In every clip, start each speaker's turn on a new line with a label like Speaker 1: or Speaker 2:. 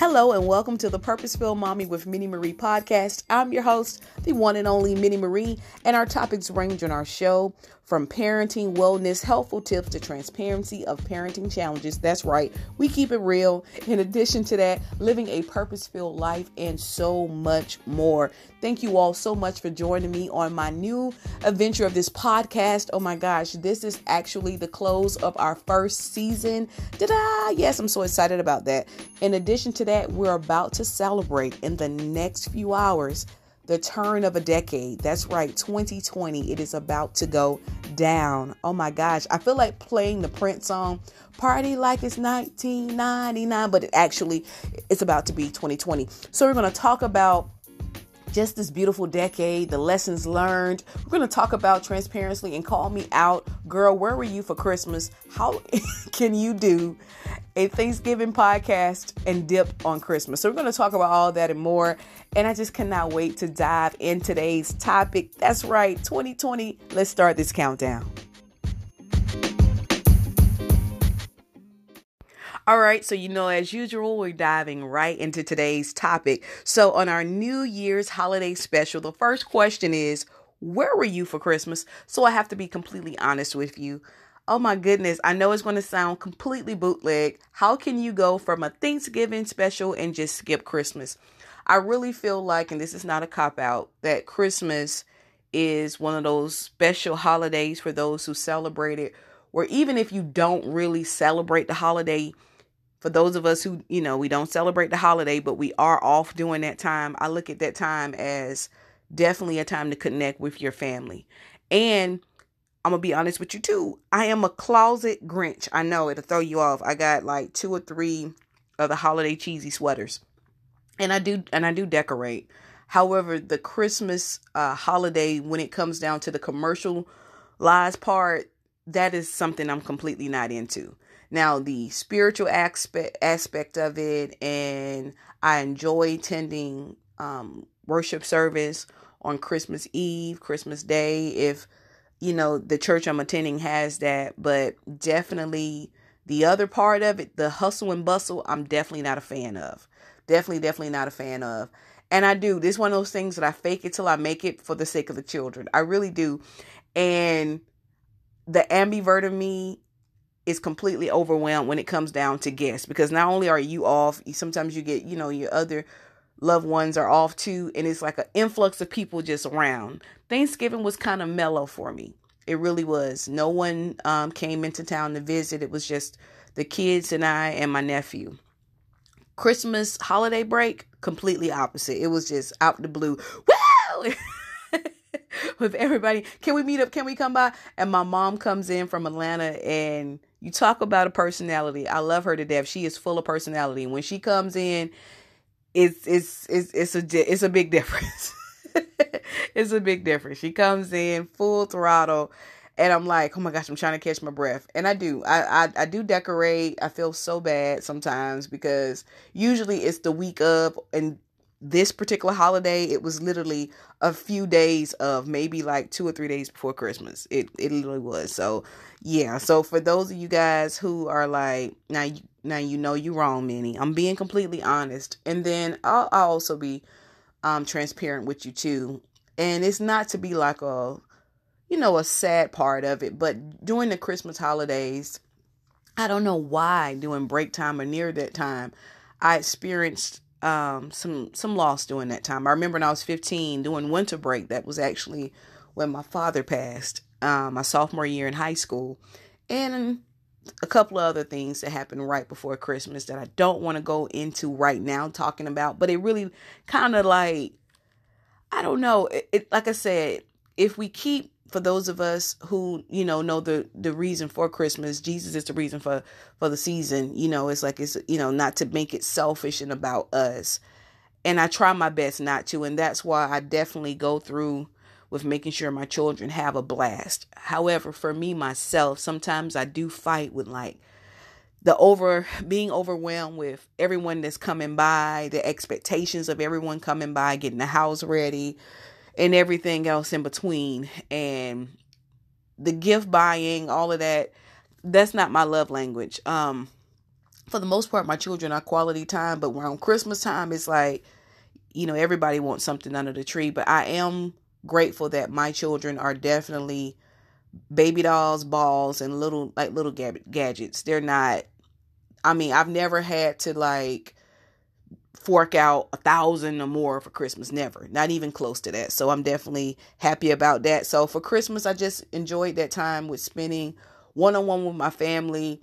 Speaker 1: Hello and welcome to the Purposeful Mommy with Minnie Marie podcast. I'm your host, the one and only Minnie Marie, and our topics range on our show from parenting, wellness, helpful tips to transparency of parenting challenges. That's right, we keep it real. In addition to that, living a purpose filled life and so much more. Thank you all so much for joining me on my new adventure of this podcast. Oh my gosh, this is actually the close of our first season. Ta-da! Yes, I'm so excited about that. In addition to that, we're about to celebrate in the next few hours the turn of a decade. That's right, 2020. It is about to go down. Oh my gosh. I feel like playing the Prince song, Party Like It's 1999, but it actually it's about to be 2020. So we're going to talk about just this beautiful decade, the lessons learned. We're going to talk about transparency and call me out. Girl, where were you for Christmas? How can you do a Thanksgiving podcast and dip on Christmas? So, we're going to talk about all that and more. And I just cannot wait to dive in today's topic. That's right, 2020. Let's start this countdown. All right, so you know, as usual, we're diving right into today's topic. So, on our New Year's holiday special, the first question is Where were you for Christmas? So, I have to be completely honest with you. Oh my goodness, I know it's going to sound completely bootleg. How can you go from a Thanksgiving special and just skip Christmas? I really feel like, and this is not a cop out, that Christmas is one of those special holidays for those who celebrate it, where even if you don't really celebrate the holiday, for those of us who, you know, we don't celebrate the holiday, but we are off during that time, I look at that time as definitely a time to connect with your family. And I'm gonna be honest with you too. I am a closet Grinch. I know it'll throw you off. I got like two or three of the holiday cheesy sweaters, and I do and I do decorate. However, the Christmas uh, holiday, when it comes down to the commercial lies part, that is something I'm completely not into. Now, the spiritual aspect aspect of it, and I enjoy attending um, worship service on Christmas Eve, Christmas Day, if you know the church I'm attending has that. But definitely the other part of it, the hustle and bustle, I'm definitely not a fan of. Definitely, definitely not a fan of. And I do. This one of those things that I fake it till I make it for the sake of the children. I really do. And the ambivert of me is completely overwhelmed when it comes down to guests because not only are you off, sometimes you get, you know, your other loved ones are off too, and it's like an influx of people just around. Thanksgiving was kind of mellow for me. It really was. No one um, came into town to visit. It was just the kids and I and my nephew. Christmas holiday break, completely opposite. It was just out the blue. Woo! with everybody. Can we meet up? Can we come by? And my mom comes in from Atlanta and you talk about a personality. I love her to death. She is full of personality. When she comes in, it's it's it's it's a it's a big difference. it's a big difference. She comes in full throttle and I'm like, oh my gosh, I'm trying to catch my breath. And I do. I, I I do decorate. I feel so bad sometimes because usually it's the week of and this particular holiday, it was literally a few days of maybe like two or three days before Christmas. It it literally was. So yeah. So for those of you guys who are like now you now you know you wrong, Minnie. I'm being completely honest, and then I'll, I'll also be um transparent with you too. And it's not to be like a you know a sad part of it, but during the Christmas holidays, I don't know why during break time or near that time, I experienced um, some some loss during that time. I remember when I was 15 doing winter break. That was actually when my father passed. Um, my sophomore year in high school, and a couple of other things that happened right before Christmas that I don't want to go into right now talking about. But it really kind of like I don't know. It, it like I said, if we keep for those of us who you know know the the reason for christmas jesus is the reason for for the season you know it's like it's you know not to make it selfish and about us. And i try my best not to and that's why i definitely go through with making sure my children have a blast. However for me myself sometimes i do fight with like the over being overwhelmed with everyone that's coming by the expectations of everyone coming by getting the house ready and everything else in between. And the gift buying, all of that, that's not my love language. Um, for the most part, my children are quality time. But around Christmas time, it's like, you know, everybody wants something under the tree. But I am grateful that my children are definitely baby dolls, balls, and little like little gadgets. They're not. I mean, I've never had to like fork out a thousand or more for Christmas. Never, not even close to that. So I'm definitely happy about that. So for Christmas, I just enjoyed that time with spending one on one with my family.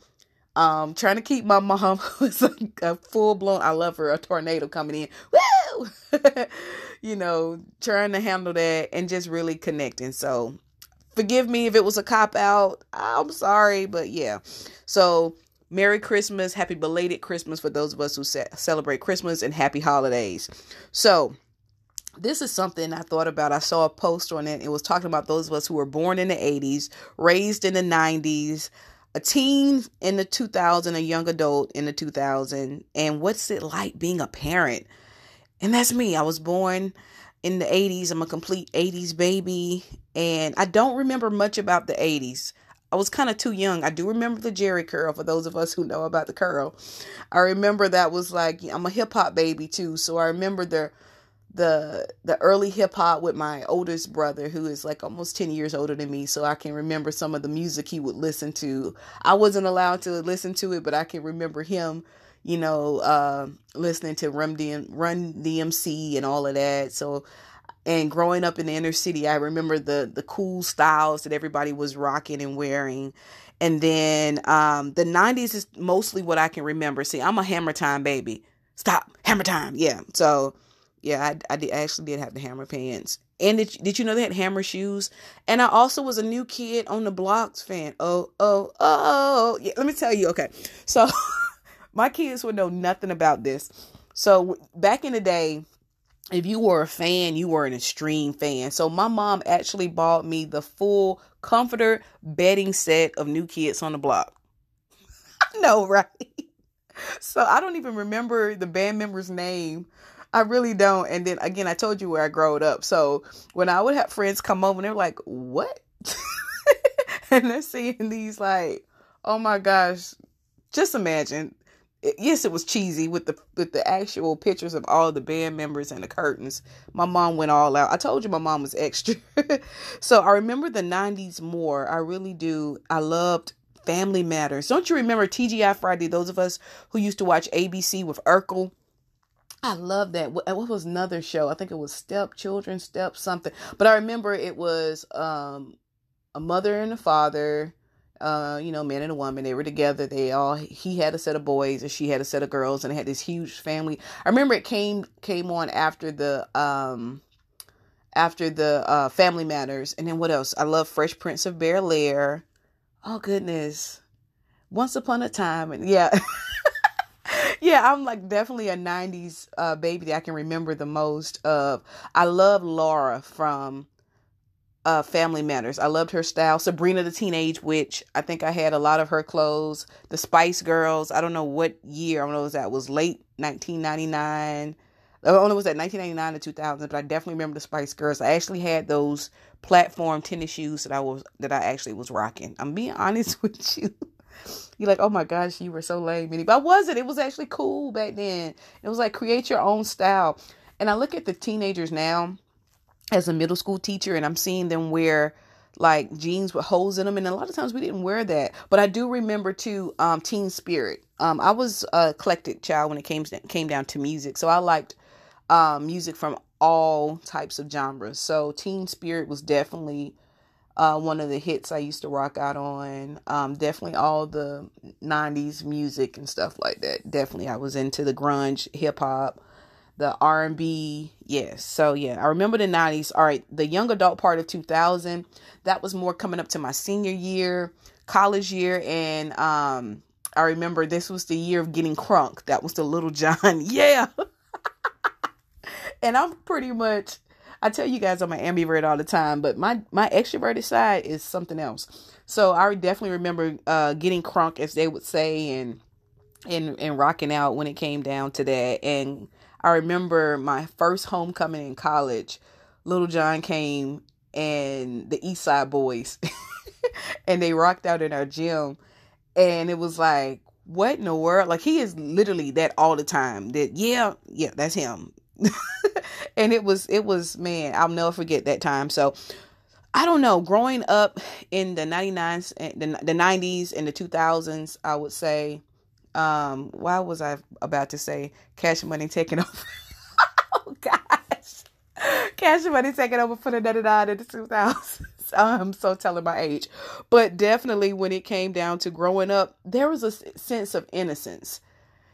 Speaker 1: Um, trying to keep my mom was a, full blown. I love her. A tornado coming in. Woo! you know, trying to handle that and just really connecting. So forgive me if it was a cop out. I'm sorry, but yeah. So Merry Christmas, happy belated Christmas for those of us who celebrate Christmas, and happy holidays. So, this is something I thought about. I saw a post on it. It was talking about those of us who were born in the 80s, raised in the 90s, a teen in the 2000, a young adult in the 2000, and what's it like being a parent? And that's me. I was born in the 80s. I'm a complete 80s baby, and I don't remember much about the 80s. I was kind of too young. I do remember the Jheri curl for those of us who know about the curl. I remember that was like I'm a hip hop baby too, so I remember the the the early hip hop with my oldest brother who is like almost 10 years older than me, so I can remember some of the music he would listen to. I wasn't allowed to listen to it, but I can remember him, you know, uh, listening to Run, DM, Run DMC and all of that. So and growing up in the inner city, I remember the the cool styles that everybody was rocking and wearing. And then um, the 90s is mostly what I can remember. See, I'm a hammer time baby. Stop, hammer time. Yeah. So, yeah, I, I, did, I actually did have the hammer pants. And did, did you know they had hammer shoes? And I also was a new kid on the blocks fan. Oh, oh, oh. Yeah, let me tell you. Okay. So, my kids would know nothing about this. So, back in the day, if you were a fan, you were an extreme fan. So my mom actually bought me the full comforter bedding set of New Kids on the Block. I know, right? So I don't even remember the band member's name. I really don't. And then again, I told you where I growed up. So when I would have friends come over, and they're like, "What?" and they're seeing these like, "Oh my gosh!" Just imagine yes, it was cheesy with the with the actual pictures of all the band members and the curtains. My mom went all out. I told you my mom was extra. so I remember the 90s more. I really do. I loved Family Matters. Don't you remember TGI Friday? Those of us who used to watch ABC with Urkel. I love that. What, what was another show? I think it was Step Children, Step something. But I remember it was um, a mother and a father uh, you know, man and a woman. They were together. They all he had a set of boys and she had a set of girls, and they had this huge family. I remember it came came on after the um after the uh Family Matters, and then what else? I love Fresh Prince of Bel Air. Oh goodness, Once Upon a Time, and yeah. yeah, I'm like definitely a 90s uh, baby that I can remember the most of. I love Laura from uh, Family Matters. I loved her style. Sabrina the Teenage Witch. I think I had a lot of her clothes. The Spice Girls. I don't know what year. I don't know if that was late 1999. I know was that 1999 to 2000, but I definitely remember the Spice Girls. I actually had those platform tennis shoes that I was that I actually was rocking. I'm being honest with you. You're like, oh my gosh, you were so lame. But I wasn't. It was actually cool back then. It was like create your own style. And I look at the teenagers now as a middle school teacher and I'm seeing them wear like jeans with holes in them and a lot of times we didn't wear that. But i do remember too um teen spirit. Um i was a eclectic child when it came came down to music so i liked um music from all types of genres. So teen spirit was definitely uh one of the hits i used to rock out on. Um definitely all the 90s music and stuff like that. Definitely i was into the grunge hip hop the R&B. Yes. So yeah, I remember the 90s. All right, the young adult part of 2000, that was more coming up to my senior year, college year and um I remember this was the year of getting crunk. That was the Lil Jon. Yeah. and I'm pretty much I tell you guys I'm an ambivert all the time, but my my extroverted side is something else. So I definitely remember uh getting crunk as they would say and and and rocking out when it came down to that and I remember my first homecoming in college, Lil Jon came and the East Side Boyz and they rocked out in our gym and it was like, what in the world? Like he is literally that all the time. That yeah, yeah, that's him. and it was it was man, I'll never forget that time. So I don't know, growing up in the 99s eh, the, the 90s and the 2000s, I would say um why was I about to say cash money taking over? oh gosh. Cash money taking over for the 99 and the 2000s. I'm so telling my age. But definitely when it came down to growing up, there was a sense of innocence.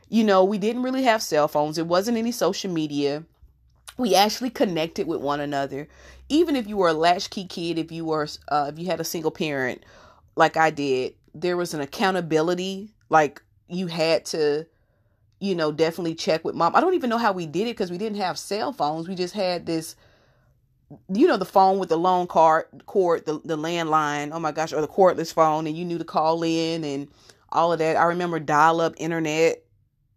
Speaker 1: You know, we didn't really have cell phones. It wasn't any social media. We actually connected with one another. Even if you were a latchkey kid, if you were uh, if you had a single parent like I did, there was an accountability like you had to you know, definitely check with mom. I don't even know how we did it because we didn't have cell phones. We just had this you know the phone with the long card cord the, the landline oh my gosh or the cordless phone and you knew to call in and all of that. I remember dial up internet.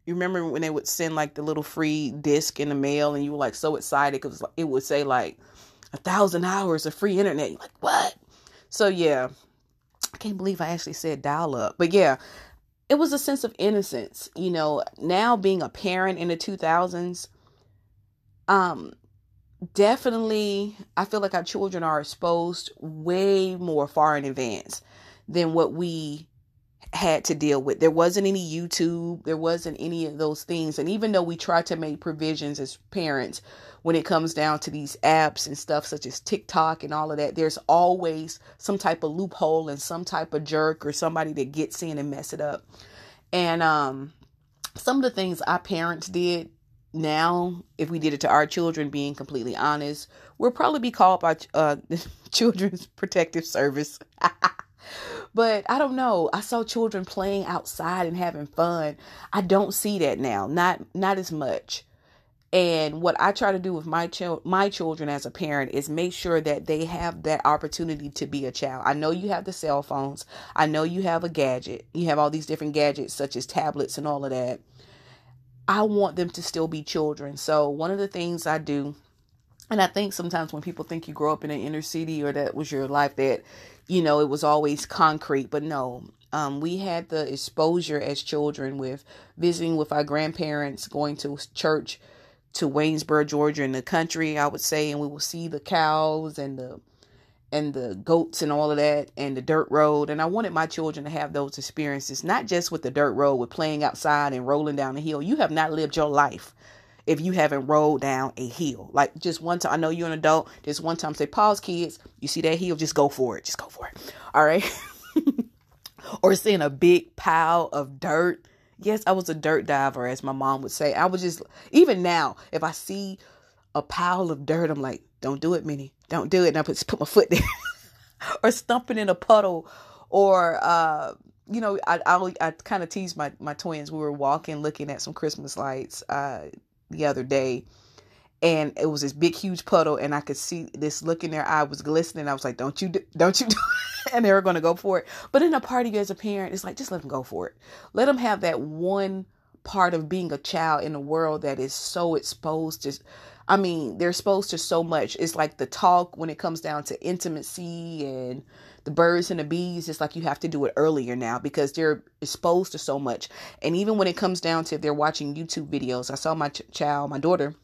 Speaker 1: You remember when they would send like the little free disc in the mail and you were like so excited because it would say like a thousand hours of free internet. You're like what? So yeah. I can't believe i actually said dial up but yeah it was a sense of innocence you know. Now being a parent in the 2000s um definitely i feel like our children are exposed way more far in advance than what we had to deal with. There wasn't any youtube there wasn't any of those things. And even though we try to make provisions as parents when it comes down to these apps and stuff such as tiktok and all of that there's always some type of loophole and some type of jerk or somebody that gets in and mess it up. And um some of the things our parents did now, if we did it to our children, being completely honest, we'll probably be called by uh, Children's Protective Service. but I don't know. I saw children playing outside and having fun. I don't see that now. Not not as much. And what I try to do with my ch- my children as a parent is make sure that they have that opportunity to be a child. I know you have the cell phones. I know you have a gadget. You have all these different gadgets such as tablets and all of that I want them to still be children. So one of the things I do, and I think sometimes when people think you grow up in an inner city or that was your life, that you know it was always concrete, but no. Um, we had the exposure as children with visiting with our grandparents, going to church to Waynesboro, Georgia, in the country, I would say, and we will see the cows and the and the goats and all of that and the dirt road and i wanted my children to have those experiences not just with the dirt road with playing outside and rolling down the hill you have not lived your life if you haven't rolled down a hill. Like just one time i know you're an adult just one time say pause kids. You see that hill just go for it just go for it. All right? Or seeing a big pile of dirt. Yes i was a dirt diver as my mom would say. I was just even now if i see a pile of dirt i'm like don't do it minnie. Don't do it. And I put, put my foot there. Or stumping in a puddle. Or, uh, you know, I, I, I kind of teased my, my twins. We were walking, looking at some Christmas lights, uh, the other day and it was this big huge puddle and i could see this look in their eye was glistening. I was like don't you do, don't you do and they were going to go for it. But in a party as a parent it's like just let them go for it. Let them have that one part of being a child in a world that is so exposed to I mean, they're exposed to so much. It's like the talk when it comes down to intimacy and the birds and the bees. It's like you have to do it earlier now because they're exposed to so much. And even when it comes down to if they're watching YouTube videos, I saw my ch- child, my daughter,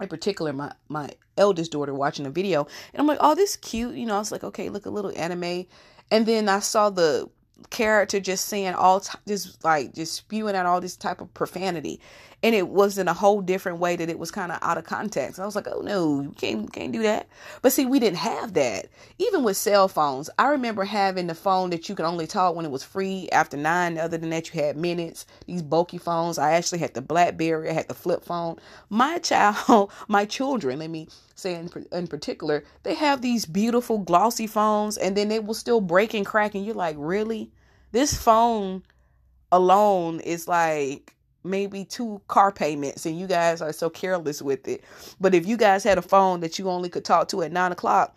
Speaker 1: in particular, my my eldest daughter watching a video, and I'm like, oh, this cute. You know, I was like, okay, look a little anime. And then I saw the character just saying all t- just like just spewing out all this type of profanity and it was in a whole different way that it was kind of out of context. I was like, oh no, you can't can't do that. But see, we didn't have that. Even with cell phones, I remember having the phone that you could only talk when it was free after nine. Other than that, you had minutes. These bulky phones. I actually had the BlackBerry. I had the flip phone. My child, my children, let me say in, in particular, they have these beautiful glossy phones, and then they will still break and crack, and you're like, really? This phone alone is like maybe two car payments and you guys are so careless with it. But if you guys had a phone that you only could talk to at nine o'clock,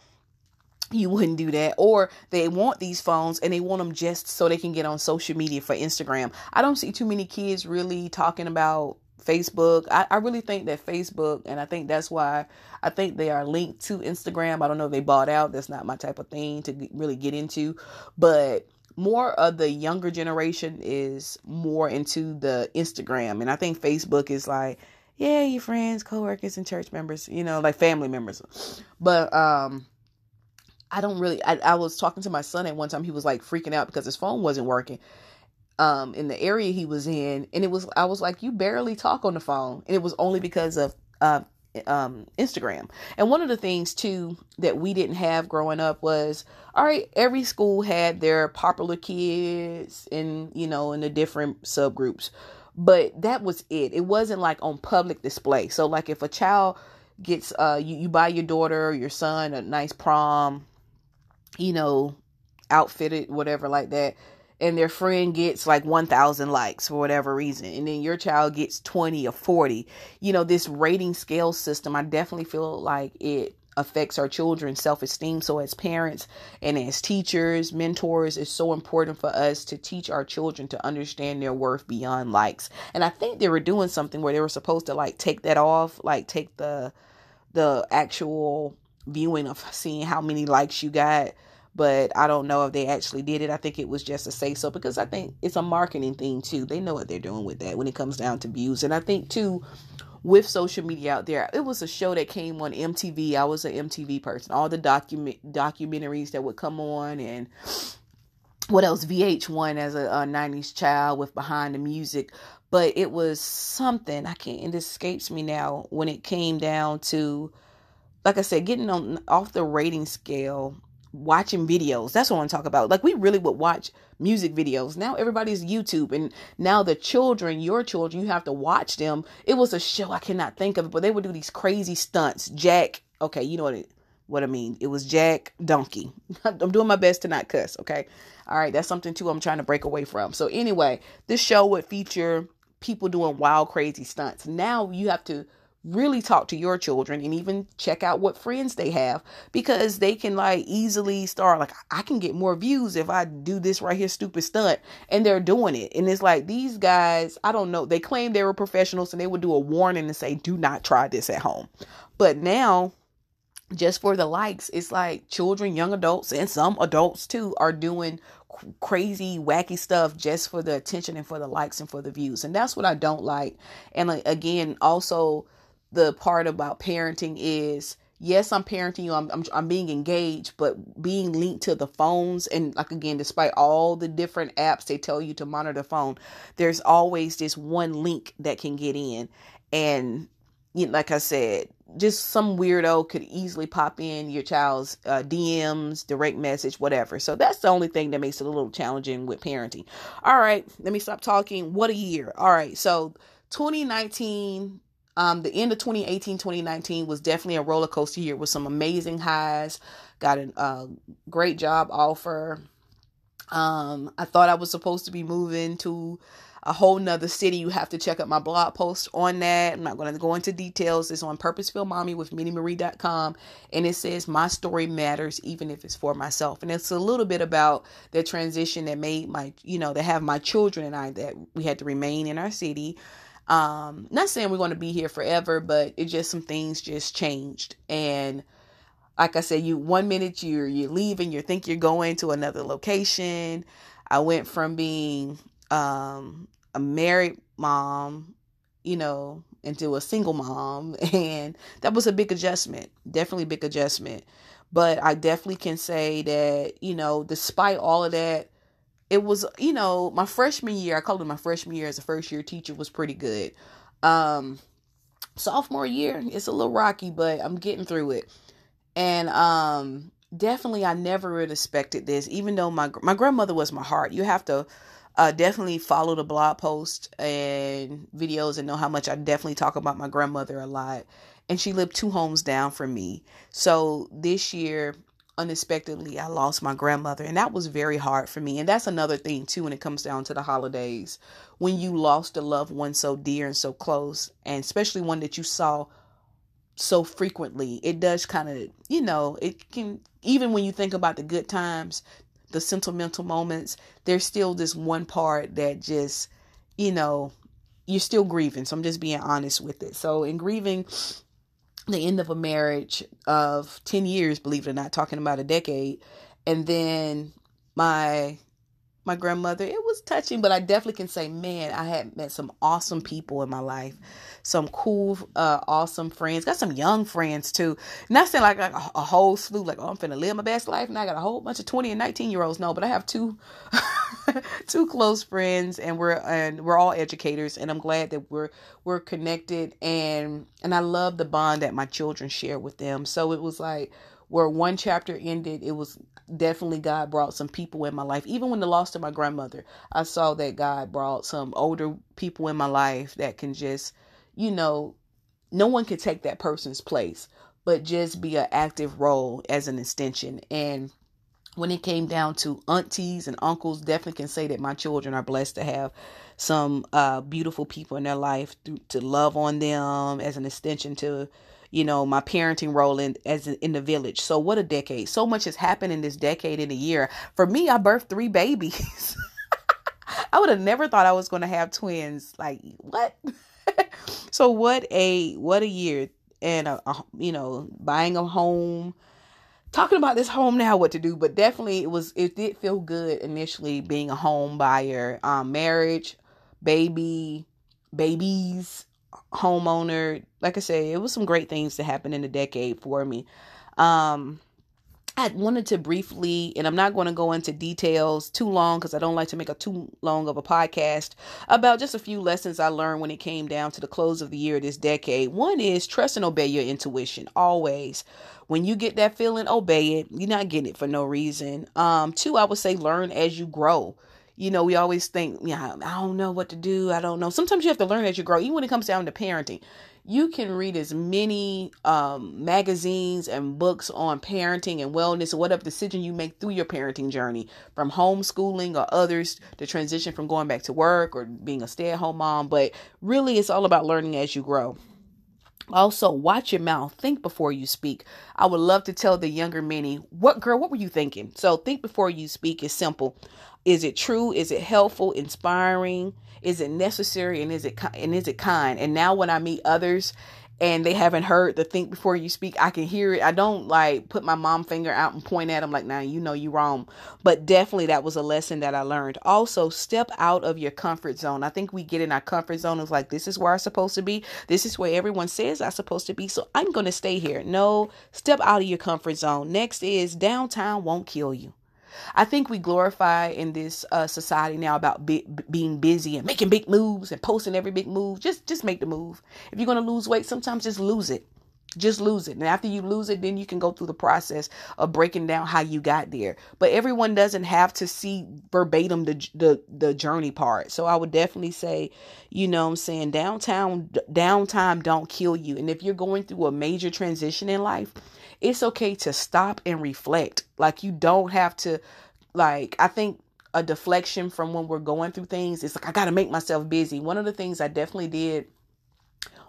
Speaker 1: you wouldn't do that. Or they want these phones and they want them just so they can get on social media for Instagram. I don't see too many kids really talking about Facebook. I, I really think that Facebook, and I think that's why I think they are linked to Instagram. I don't know if they bought out. That's not my type of thing to really get into. But more of the younger generation is more into the Instagram, and I think Facebook is like, yeah, your friends, coworkers, and church members, you know, like family members. But um, I don't really. I, I was talking to my son at one time. He was like freaking out because his phone wasn't working. Um, in the area he was in, and it was I was like, you barely talk on the phone, and it was only because of uh, um, Instagram. And one of the things too that we didn't have growing up was all right, every school had their popular kids and you know in the different subgroups. But that was it. It wasn't like on public display. So like if a child gets uh you, you buy your daughter or your son a nice prom, you know, outfitted, whatever like that and their friend gets like 1000 likes for whatever reason and then your child gets 20 or 40 you know this rating scale system i definitely feel like it affects our children's self-esteem. So as parents and as teachers mentors it's so important for us to teach our children to understand their worth beyond likes. And i think they were doing something where they were supposed to like take that off like take the the actual viewing of seeing how many likes you got but I don't know if they actually did it. I think it was just a say so because I think it's a marketing thing too. They know what they're doing with that when it comes down to views. And I think too, with social media out there, it was a show that came on MTV. I was an MTV person. All the document documentaries that would come on and what else? VH1 as a, a 90s child with Behind the Music. But it was something, I can't, it escapes me now when it came down to, like I said, getting on off the rating scale watching videos. That's what I want to talk about. Like we really would watch music videos. Now everybody's YouTube and now the children, your children, you have to watch them. It was a show I cannot think of it, but they would do these crazy stunts. Jack, okay, you know what it, what I mean. It was Jack Donkey. I'm doing my best to not cuss, okay? All right, that's something too I'm trying to break away from. So anyway, this show would feature people doing wild crazy stunts. Now you have to really talk to your children and even check out what friends they have because they can like easily start like I can get more views if I do this right here stupid stunt and they're doing it. And it's like these guys I don't know they claim they were professionals and they would do a warning and say do not try this at home. But now just for the likes it's like children young adults and some adults too are doing crazy wacky stuff just for the attention and for the likes and for the views. And that's what I don't like. And like, again also the part about parenting is yes i'm parenting you I'm, I'm, I'm being engaged but being linked to the phones and like again despite all the different apps they tell you to monitor the phone there's always this one link that can get in. And you know, like i said just some weirdo could easily pop in your child's uh, dms direct message whatever. So that's the only thing that makes it a little challenging with parenting. All right let me stop talking. What a year. All right so 2019 um, the end of 2018, 2019 was definitely a roller coaster year with some amazing highs. Got a uh, great job offer. Um, I thought I was supposed to be moving to a whole nother city. You have to check out my blog post on that. I'm not going to go into details. It's on Purposeful Mommy with MinnieMarie.com. And it says, My story matters, even if it's for myself. And it's a little bit about the transition that made my, you know, that have my children and I that we had to remain in our city. Um, not saying we're going to be here forever, but it just some things just changed. And like I said, you one minute you're you're leaving, you think you're going to another location. I went from being um, a married mom, you know, into a single mom, and that was a big adjustment. Definitely big adjustment. But I definitely can say that, you know, despite all of that, it was you know my freshman year i called it my freshman year as a first year teacher was pretty good. Um sophomore year it's a little rocky but i'm getting through it. And um definitely i never had expected this even though my my grandmother was my heart. You have to uh, definitely follow the blog post and videos and know how much i definitely talk about my grandmother a lot. And she lived two homes down from me. So this year unexpectedly I lost my grandmother and that was very hard for me and that's another thing too when it comes down to the holidays. When you lost a loved one so dear and so close and especially one that you saw so frequently it does kind of you know it can even when you think about the good times the sentimental moments there's still this one part that just you know you're still grieving so I'm just being honest with it. So in grieving the end of a marriage of 10 years, believe it or not, talking about a decade. And then my my grandmother. It was touching, but I definitely can say, man, I had met some awesome people in my life, some cool, uh, awesome friends. Got some young friends too. Not saying like a, a whole slew, like oh, I'm finna live my best life, and I got a whole bunch of twenty and nineteen year olds. No, but I have two, two close friends, and we're and we're all educators, and I'm glad that we're we're connected, and and I love the bond that my children share with them. So it was like where one chapter ended, it was definitely God brought some people in my life. Even when the loss of my grandmother, I saw that God brought some older people in my life that can just, you know, no one can take that person's place, but just be an active role as an extension. And when it came down to aunties and uncles, definitely can say that my children are blessed to have some uh, beautiful people in their life to, to love on them as an extension to you know my parenting role in as in the village. So what a decade. So much has happened in this decade in a year. For me i birthed three babies. I would have never thought i was going to have twins. Like what? So what a what a year. And a, a, you know buying a home talking about this home now what to do but definitely it was it did feel good initially being a home buyer um marriage baby babies homeowner. Like I say, it was some great things that happened in the decade for me. Um, I wanted to briefly, and I'm not going to go into details too long because I don't like to make a too long of a podcast about just a few lessons I learned when it came down to the close of the year this decade. One is trust and obey your intuition always. When you get that feeling, obey it. You're not getting it for no reason. Um, two, I would say learn as you grow you know, we always think, yeah, I don't know what to do. I don't know. Sometimes you have to learn as you grow, even when it comes down to parenting. You can read as many um, magazines and books on parenting and wellness or whatever decision you make through your parenting journey, from homeschooling or others to transition from going back to work or being a stay at home mom. But really, it's all about learning as you grow. Also, watch your mouth. Think before you speak. I would love to tell the younger Minnie, what girl, what were you thinking? So, think before you speak is simple. Is it true? Is it helpful, inspiring? Is it necessary and is it and is it kind? And now when I meet others and they haven't heard the think before you speak, I can hear it. I don't like put my mom finger out and point at them like, now nah, you know you wrong. But definitely that was a lesson that I learned. Also, step out of your comfort zone. I think we get in our comfort zone like, this is where I'm supposed to be. This is where everyone says I'm supposed to be. So I'm going to stay here. No, step out of your comfort zone. Next is downtown won't kill you. I think we glorify in this uh, society now about be- being busy and making big moves and posting every big move. Just just make the move. If you're going to lose weight, sometimes just lose it. Just lose it. And after you lose it, then you can go through the process of breaking down how you got there. But everyone doesn't have to see verbatim the the, the journey part. So I would definitely say, you know I'm saying, downtown downtime don't kill you. And if you're going through a major transition in life, it's okay to stop and reflect. Like you don't have to like I think a deflection from when we're going through things. It's like I got to make myself busy. One of the things I definitely did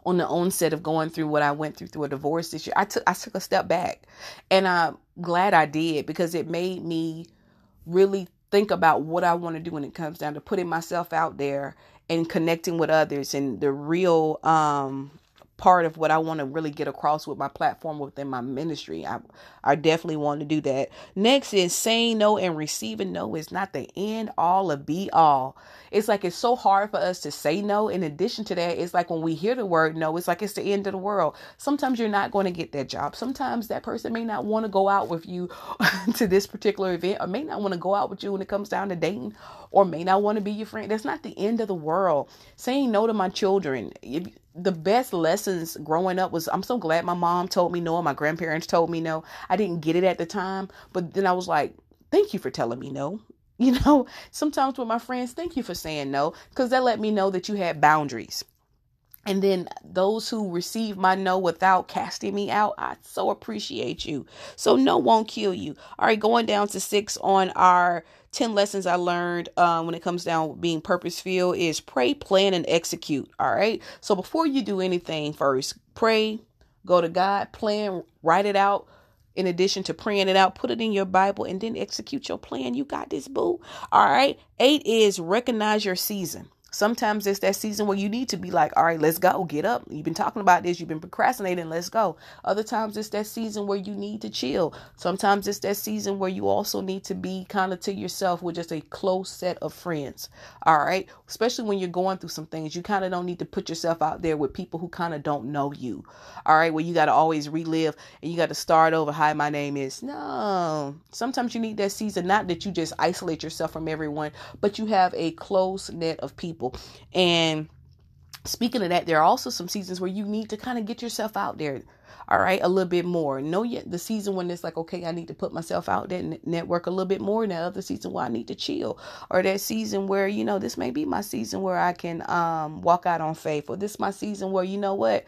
Speaker 1: on the onset of going through what I went through through a divorce this year, I took I took a step back, and I'm glad I did because it made me really think about what I want to do when it comes down to putting myself out there and connecting with others and the real um part of what I want to really get across with my platform within my ministry. I I definitely want to do that. Next is saying no and receiving no is not the end all of be all. It's like it's so hard for us to say no. In addition to that, it's like when we hear the word no, it's like it's the end of the world. Sometimes you're not going to get that job. Sometimes that person may not want to go out with you to this particular event or may not want to go out with you when it comes down to dating or may not want to be your friend. That's not the end of the world. Saying no to my children, if, the best lessons growing up was I'm so glad my mom told me no, my grandparents told me no. I didn't get it at the time, but then I was like, thank you for telling me no. You know, sometimes with my friends, thank you for saying no, because that let me know that you had boundaries. And then those who receive my no without casting me out, I so appreciate you. So no won't kill you. All right, going down to six on our 10 lessons I learned um, when it comes down being purpose filled is pray, plan, and execute. All right. So before you do anything, first pray, go to God, plan, write it out. In addition to praying it out, put it in your Bible and then execute your plan. You got this, boo. All right. Eight is recognize your season. Sometimes it's that season where you need to be like, all right, let's go, get up. You've been talking about this, you've been procrastinating, let's go. Other times it's that season where you need to chill. Sometimes it's that season where you also need to be kind of to yourself with just a close set of friends. All right. Especially when you're going through some things, you kind of don't need to put yourself out there with people who kind of don't know you. All right. Where you got to always relive and you got to start over. Hi, my name is. No. Sometimes you need that season, not that you just isolate yourself from everyone, but you have a close net of people. And speaking of that, there are also some seasons where you need to kind of get yourself out there. All right, a little bit more. Know yet the season when it's like, okay, I need to put myself out there and network a little bit more. Now, other season where I need to chill, or that season where you know this may be my season where I can um walk out on faith, or this is my season where you know what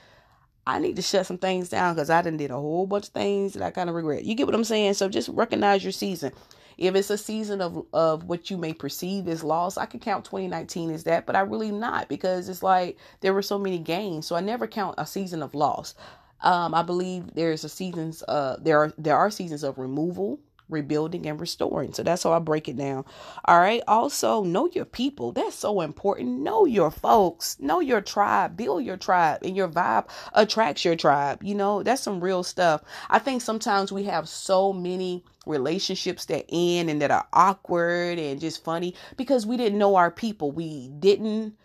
Speaker 1: I need to shut some things down because I done did a whole bunch of things that I kind of regret. You get what I'm saying? So just recognize your season. If it's a season of of what you may perceive as loss, I could count 2019 as that, but I really not because it's like there were so many gains. So I never count a season of loss. Um, I believe there's a seasons. Uh, there are there are seasons of removal rebuilding and restoring. So that's how I break it down. All right. Also, know your people. That's so important. Know your folks. Know your tribe. Build your tribe. And your vibe attracts your tribe. You know, that's some real stuff. I think sometimes we have so many relationships that end and that are awkward and just funny because we didn't know our people. We didn't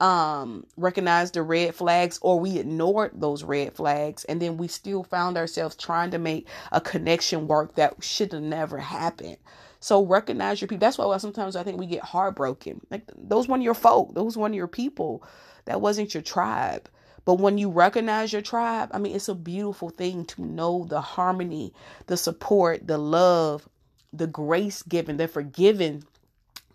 Speaker 1: um recognize the red flags or we ignored those red flags. And then we still found ourselves trying to make a connection work that should have never happened. So recognize your people that's why sometimes i think we get heartbroken. Like those one of your folk. Those one of your people. That wasn't your tribe. But when you recognize your tribe i mean it's a beautiful thing to know the harmony the support the love the grace given the forgiving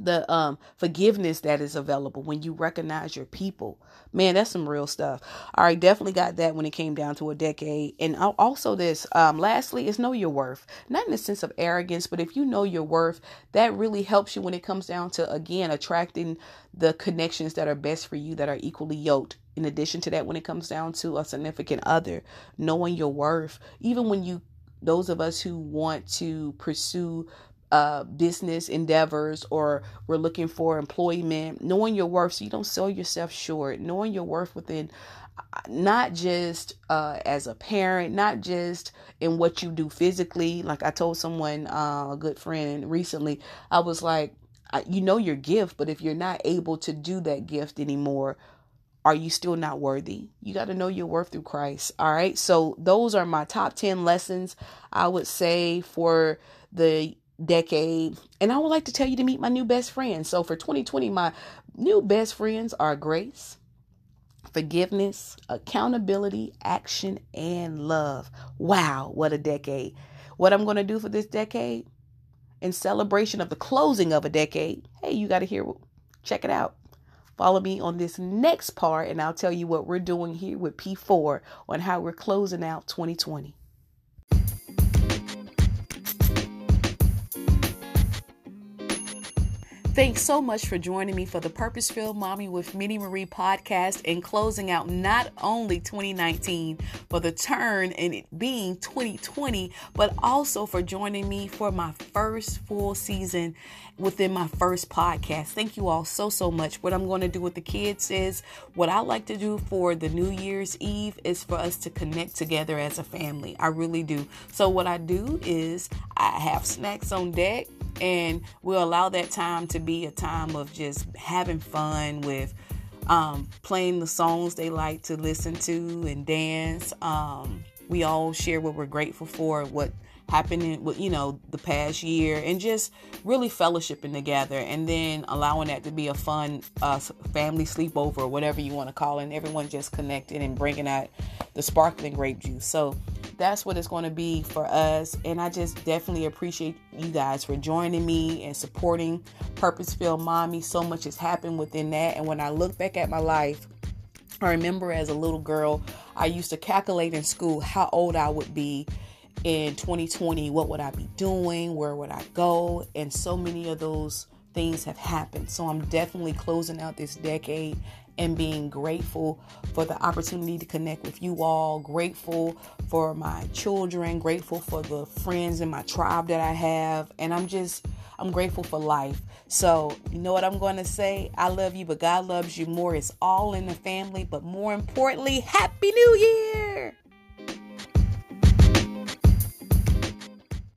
Speaker 1: the um forgiveness that is available when you recognize your people. Man that's some real stuff. All right definitely got that when it came down to a decade. And also this um lastly is know your worth. Not in the sense of arrogance but if you know your worth that really helps you when it comes down to again attracting the connections that are best for you that are equally yoked. In addition to that when it comes down to a significant other knowing your worth. Even when you those of us who want to pursue uh, business endeavors or we're looking for employment, knowing your worth so you don't sell yourself short, knowing your worth within uh, not just uh, as a parent, not just in what you do physically. Like I told someone, uh, a good friend recently, I was like, you know your gift, but if you're not able to do that gift anymore, are you still not worthy? You got to know your worth through Christ. All right. So those are my top 10 lessons I would say for the decade. And I would like to tell you to meet my new best friends. So for 2020, my new best friends are grace, forgiveness, accountability, action, and love. Wow, what a decade. What I'm going to do for this decade in celebration of the closing of a decade. Hey, you got to hear, check it out. Follow me on this next part, and I'll tell you what we're doing here with P4 on how we're closing out 2020. Thanks so much for joining me for the Purpose Filled Mommy with Minnie Marie podcast and closing out not only 2019 for the turn and it being 2020, but also for joining me for my first full season within my first podcast. Thank you all so, so much. What I'm going to do with the kids is what I like to do for the New Year's Eve is for us to connect together as a family. I really do. So, what I do is I have snacks on deck and we'll allow that time to be a time of just having fun with um, playing the songs they like to listen to and dance. Um, we all share what we're grateful for, what happened in what you know the past year and just really fellowshipping together and then allowing that to be a fun uh, family sleepover or whatever you want to call it and everyone just connecting and bringing out the sparkling grape juice so that's what it's going to be for us and i just definitely appreciate you guys for joining me and supporting purpose filled mommy so much has happened within that and when i look back at my life I remember as a little girl, I used to calculate in school how old I would be in 2020 what would I be doing? Where would I go? And so many of those things have happened. So I'm definitely closing out this decade and being grateful for the opportunity to connect with you all, grateful for my children, grateful for the friends in my tribe that I have. And I'm just I'm grateful for life. So, you know what I'm going to say? I love you, but God loves you more. It's all in the family. But more importantly, Happy New Year!